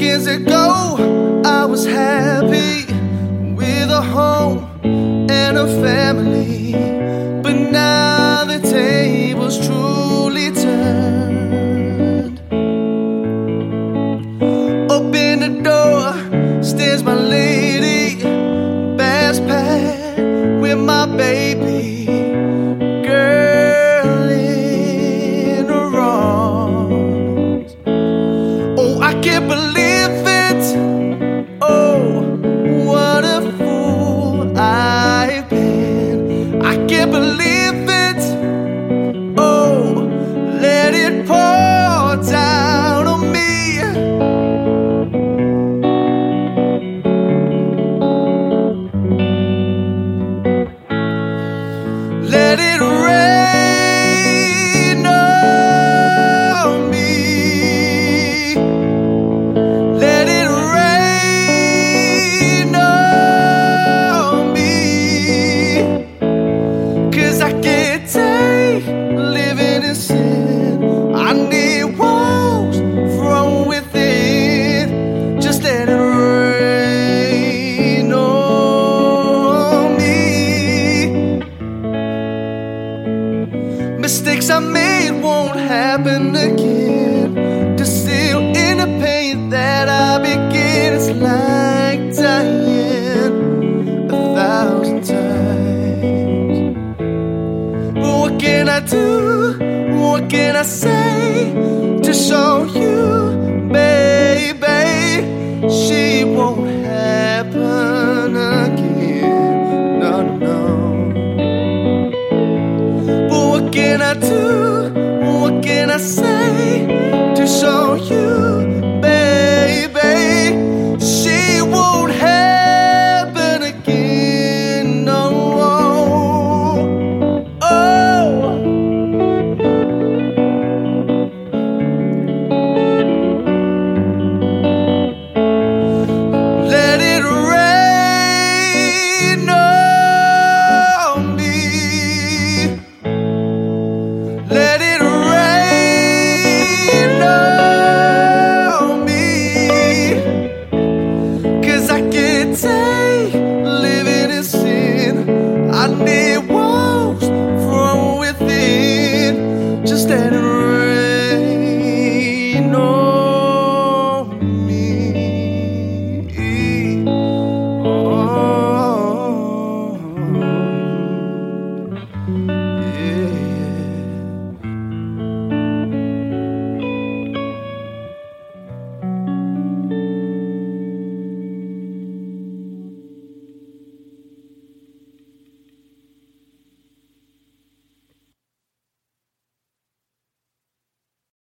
Seconds ago, I was happy with a home and a family. But now the table's truly turned. Open the door, stands my lady, bass pack with my baby. Girl in her arms. Oh, I can't believe Mistakes I made won't happen again. Distill in the pain that I begin. It's like dying a thousand times. But what can I do? What can I say to show you can I do? What can I say to show you? and rain on me. Oh, yeah.